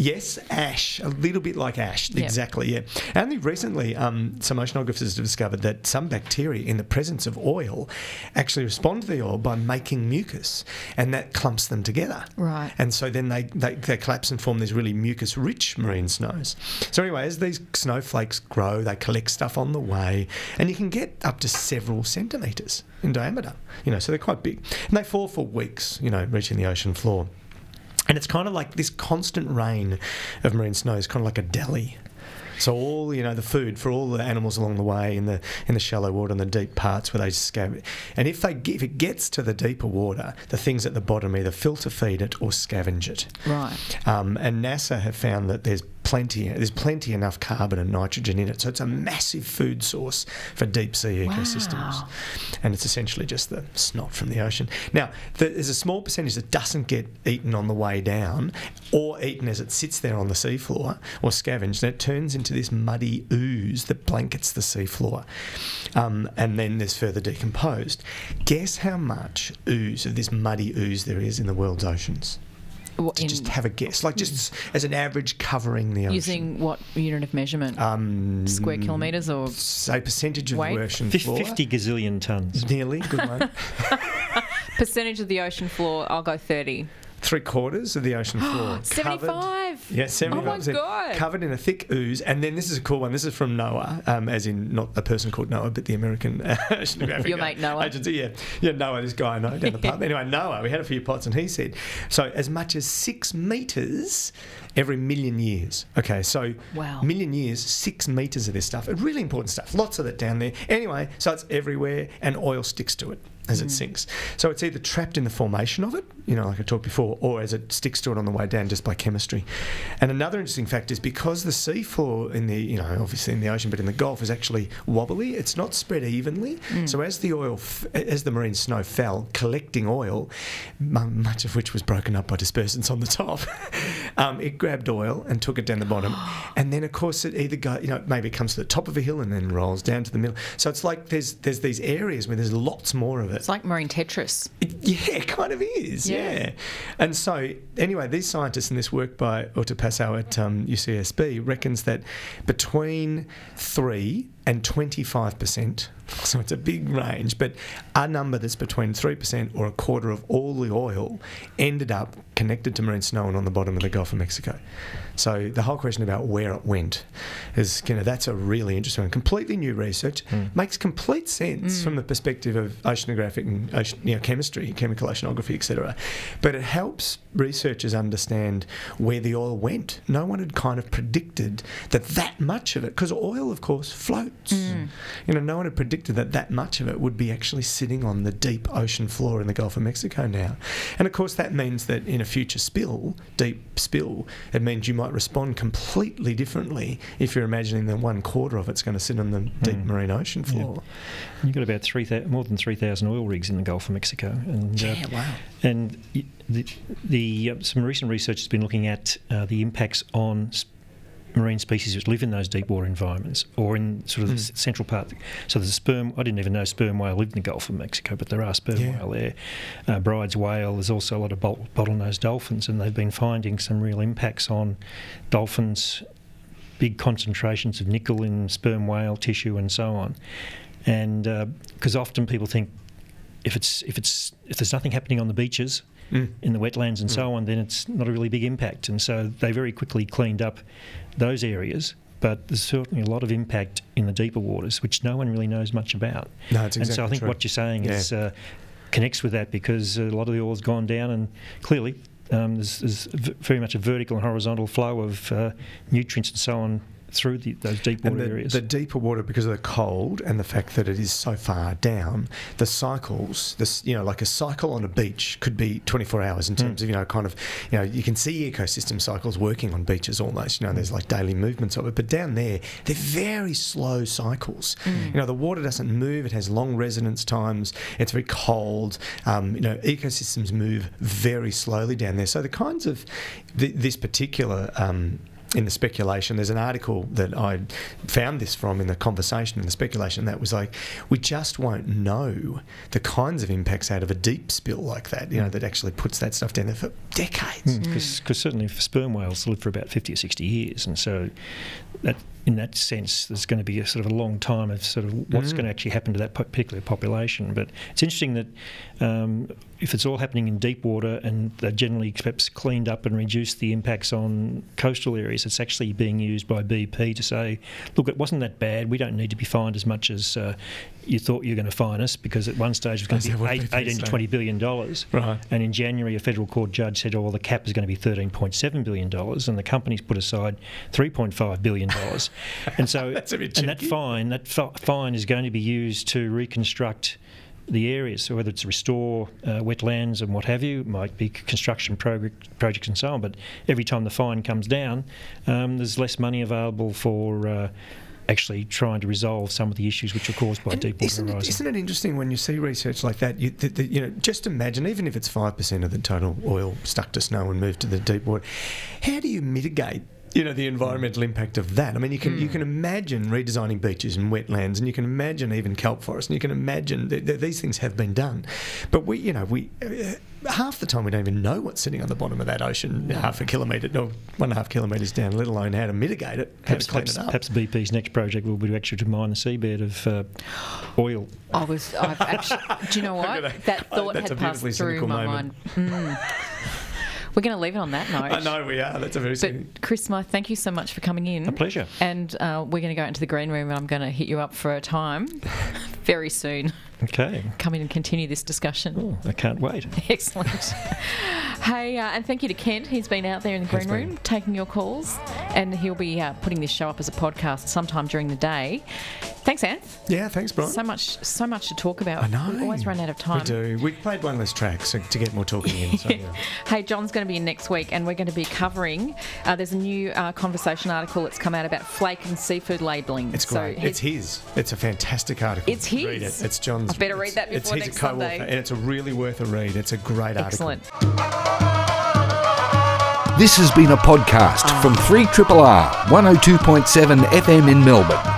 A: Yes, ash, a little bit like ash,
B: Yep.
A: exactly. Yeah. Only recently, um, some oceanographers have discovered that some bacteria in the presence of oil actually respond to the oil by making mucus, and that clumps them together.
B: Right.
A: And so then they, they, they collapse and form these really mucus rich marine snows. So, anyway, as these snowflakes grow, they collect stuff on the way, and you can get up to several centimetres in diameter, you know, so they're quite big. And they fall for weeks, you know, reaching the ocean floor. And it's kind of like this constant rain of marine snow is kind of like a deli. So all you know, the food for all the animals along the way in the in the shallow water and the deep parts where they scavenge. And if they if it gets to the deeper water, the things at the bottom either filter feed it or scavenge it.
B: Right.
A: Um, and NASA have found that there's plenty there's plenty enough carbon and nitrogen in it, so it's a massive food source for deep sea ecosystems.
B: Wow.
A: And it's essentially just the snot from the ocean. Now, there's a small percentage that doesn't get eaten on the way down, or eaten as it sits there on the seafloor, or scavenged, and it turns into this muddy ooze that blankets the seafloor, um, and then there's further decomposed. Guess how much ooze of this muddy ooze there is in the world's oceans?
B: What,
A: to
B: in
A: just have a guess, like just as an average covering the ocean.
B: using what unit of measurement?
A: um,
B: Square kilometres or
A: say percentage of
B: Weight?
A: the ocean
C: Fif-
A: floor.
C: 50 gazillion tonnes.
A: Nearly, good one.
B: percentage of the ocean floor? I'll go 30.
A: Three quarters of the ocean floor. covered-
B: 75.
A: Yeah, 75%.
B: Oh my God.
A: Covered in a thick ooze. And then this is a cool one. This is from NOAA, um, as in not a person called Noah, but the American Oceanographic
B: Your mate Noah.
A: Agency. Yeah, yeah, Noah, this guy I know down the pub. Anyway, Noah, we had a few pots, and he said, so as much as six metres every million years. Okay, so
B: Wow.
A: million years, six metres of this stuff. Really important stuff. Lots of it down there. Anyway, so it's everywhere, and oil sticks to it as
B: Mm.
A: it sinks. So it's either trapped in the formation of it, you know, like I talked before, or as it sticks to it on the way down just by chemistry. And another interesting fact is because the seafloor in the, you know, obviously in the ocean, but in the Gulf is actually wobbly, it's not spread evenly.
B: Mm.
A: So as the oil, f- as the marine snow fell, collecting oil, mu- much of which was broken up by dispersants on the top, um, it grabbed oil and took it down the bottom. and then, of course, it either goes, you know, maybe it comes to the top of a hill and then rolls down to the middle. So it's like there's there's these areas where there's lots more of it.
B: It's like marine Tetris.
A: It- yeah, it kind of is. Yeah.
B: Yeah.
A: And so, anyway, these scientists in this work by Uta Passow at um, UCSB reckons that between three and 25%, so it's a big range, but a number that's between 3% or a quarter of all the oil ended up connected to marine snow and on the bottom of the Gulf of Mexico. So the whole question about where it went is, you know, that's a really interesting one. Completely new research. Hmm. Makes complete sense hmm. from the perspective of oceanographic and ocean, you know, chemistry, chemical oceanography, etc. But it helps researchers understand where the oil went. No one had kind of predicted that that much of it, because oil, of course, floats. salts. You know, no one had predicted that that much of it would be actually sitting on the deep ocean floor in the Gulf of Mexico now. And of course, that means that in a future spill, deep spill, it means you might respond completely differently if you're imagining that one quarter of it's going to sit on the deep
C: Mm.
A: marine ocean
C: Yeah.
A: floor.
C: You've got about three thou- more than 3,000 oil rigs in the Gulf of Mexico. And, uh,
A: wow.
C: And the, the uh, some recent research has been looking at uh, the impacts on s- marine species which live in those deep water environments or in sort of the
A: Mm.
C: s- central part. So there's a sperm. I didn't even know sperm whale lived in the Gulf of Mexico, but there are sperm
A: Yeah.
C: whale there. Uh, Bryde's whale. There's also a lot of bot- bottlenose dolphins, and they've been finding some real impacts on dolphins. Big concentrations of nickel in sperm whale tissue and so on, and because often people think if it's if it's if there's nothing happening on the beaches
A: Mm.
C: in the wetlands and so on, then it's not a really big impact. And so they very quickly cleaned up those areas. But there's certainly a lot of impact in the deeper waters, which no one really knows much about.
A: No, it's
C: and so I think
A: true.
C: what you're saying
A: Yeah.
C: is uh, connects with that because a lot of the oil's gone down, and clearly um, there's, there's very much a vertical and horizontal flow of uh, nutrients and so on through the, those deep water
A: And the,
C: areas.
A: the deeper water, because of the cold and the fact that it is so far down, the cycles, this you know, like a cycle on a beach could be 24 hours in
C: Hmm.
A: terms of you know, kind of, you know, you can see ecosystem cycles working on beaches almost. You know, there's like daily movements of it, but down there, they're very slow cycles. You know, the water doesn't move; it has long residence times. It's very cold. Um, you know, ecosystems move very slowly down there. So the kinds of th- this particular um, in the speculation, there's an article that I found this from in the conversation in the speculation that was like, we just won't know the kinds of impacts out of a deep spill like that, you know, that actually puts that stuff down there for decades. Mm.
C: Because certainly sperm whales live for about 50 or 60 years, and so that in that sense, there's going to be a sort of a long time of sort of what's
A: Mm.
C: going to actually happen to that particular population. But it's interesting that um, if it's all happening in deep water and they're generally perhaps cleaned up and reduced the impacts on coastal areas, it's actually being used by BP to say, look, it wasn't that bad. We don't need to be fined as much as uh, you thought you were going to fine us because at one stage it was going to be eight, 18
A: say?
C: to 20 billion dollars.
A: Right.
C: And in January, a federal court judge said, "Oh, the cap is going to be 13.7 billion dollars," and the company's put aside 3.5 billion dollars. And so,
A: That's a bit
C: and that fine, that fine is going to be used to reconstruct the areas. So whether it's restore uh, wetlands and what have you, it might be construction project, projects and so on. But every time the fine comes down, um, there's less money available for. Uh, Actually, trying to resolve some of the issues which are caused by
A: And
C: deep water
A: isn't, it, isn't it interesting when you see research like that? You, the, the, you know, just imagine, even if it's five percent of the total oil stuck to snow and moved to the deep water, how do you mitigate? You know the environmental impact of that. I mean, you can you can imagine redesigning beaches and wetlands, and you can imagine even kelp forests, and you can imagine that, that these things have been done. But we, you know, we uh, half the time we don't even know what's sitting on the bottom of that ocean, half a kilometre, no, one and a half kilometres down, let alone how to mitigate it, how
C: Perhaps,
A: to clean
C: perhaps,
A: it up.
C: perhaps BP's next project will be to actually to mine the seabed of uh, oil.
B: I was. I've actually. Do you know what?
A: gonna-
B: That
A: oh,
B: thought
A: that's
B: had
A: a
B: passed
A: beautifully
B: through
A: cynical
B: my
A: moment.
B: mind. Mm. We're going to leave it on that note.
A: I know we are. That's a very
B: But Chris Smyth, thank you so much for coming in.
C: A pleasure.
B: And uh, we're going to go into the green room, and I'm going to hit you up for a time very soon.
C: Okay.
B: Come in and continue this discussion.
C: Oh, I can't wait.
B: Excellent. hey, uh, and thank you to Kent. He's been out there in the green room taking your calls, and he'll be uh, putting this show up as a podcast sometime during the day. Thanks, Anne.
A: Yeah, thanks, Brian.
B: So much, so much to talk about.
A: I know.
B: We always run out of time.
A: We do. We played one less track so to get more talking in. So, yeah.
B: Hey, John's going to be in next week, and we're going to be covering. Uh, there's a new uh, conversation article that's come out about flake and seafood labelling.
A: It's
B: So
A: great.
B: he's-
A: it's his. It's a fantastic article.
B: It's
A: Read
B: his?
A: it. It's John's.
B: I better read that
A: it's-
B: before
A: it's
B: next
A: his co-author,
B: Sunday.
A: and it's a really worth a read. It's a great article.
B: Excellent.
D: This has been a podcast from 3RRR 102.7 FM in Melbourne.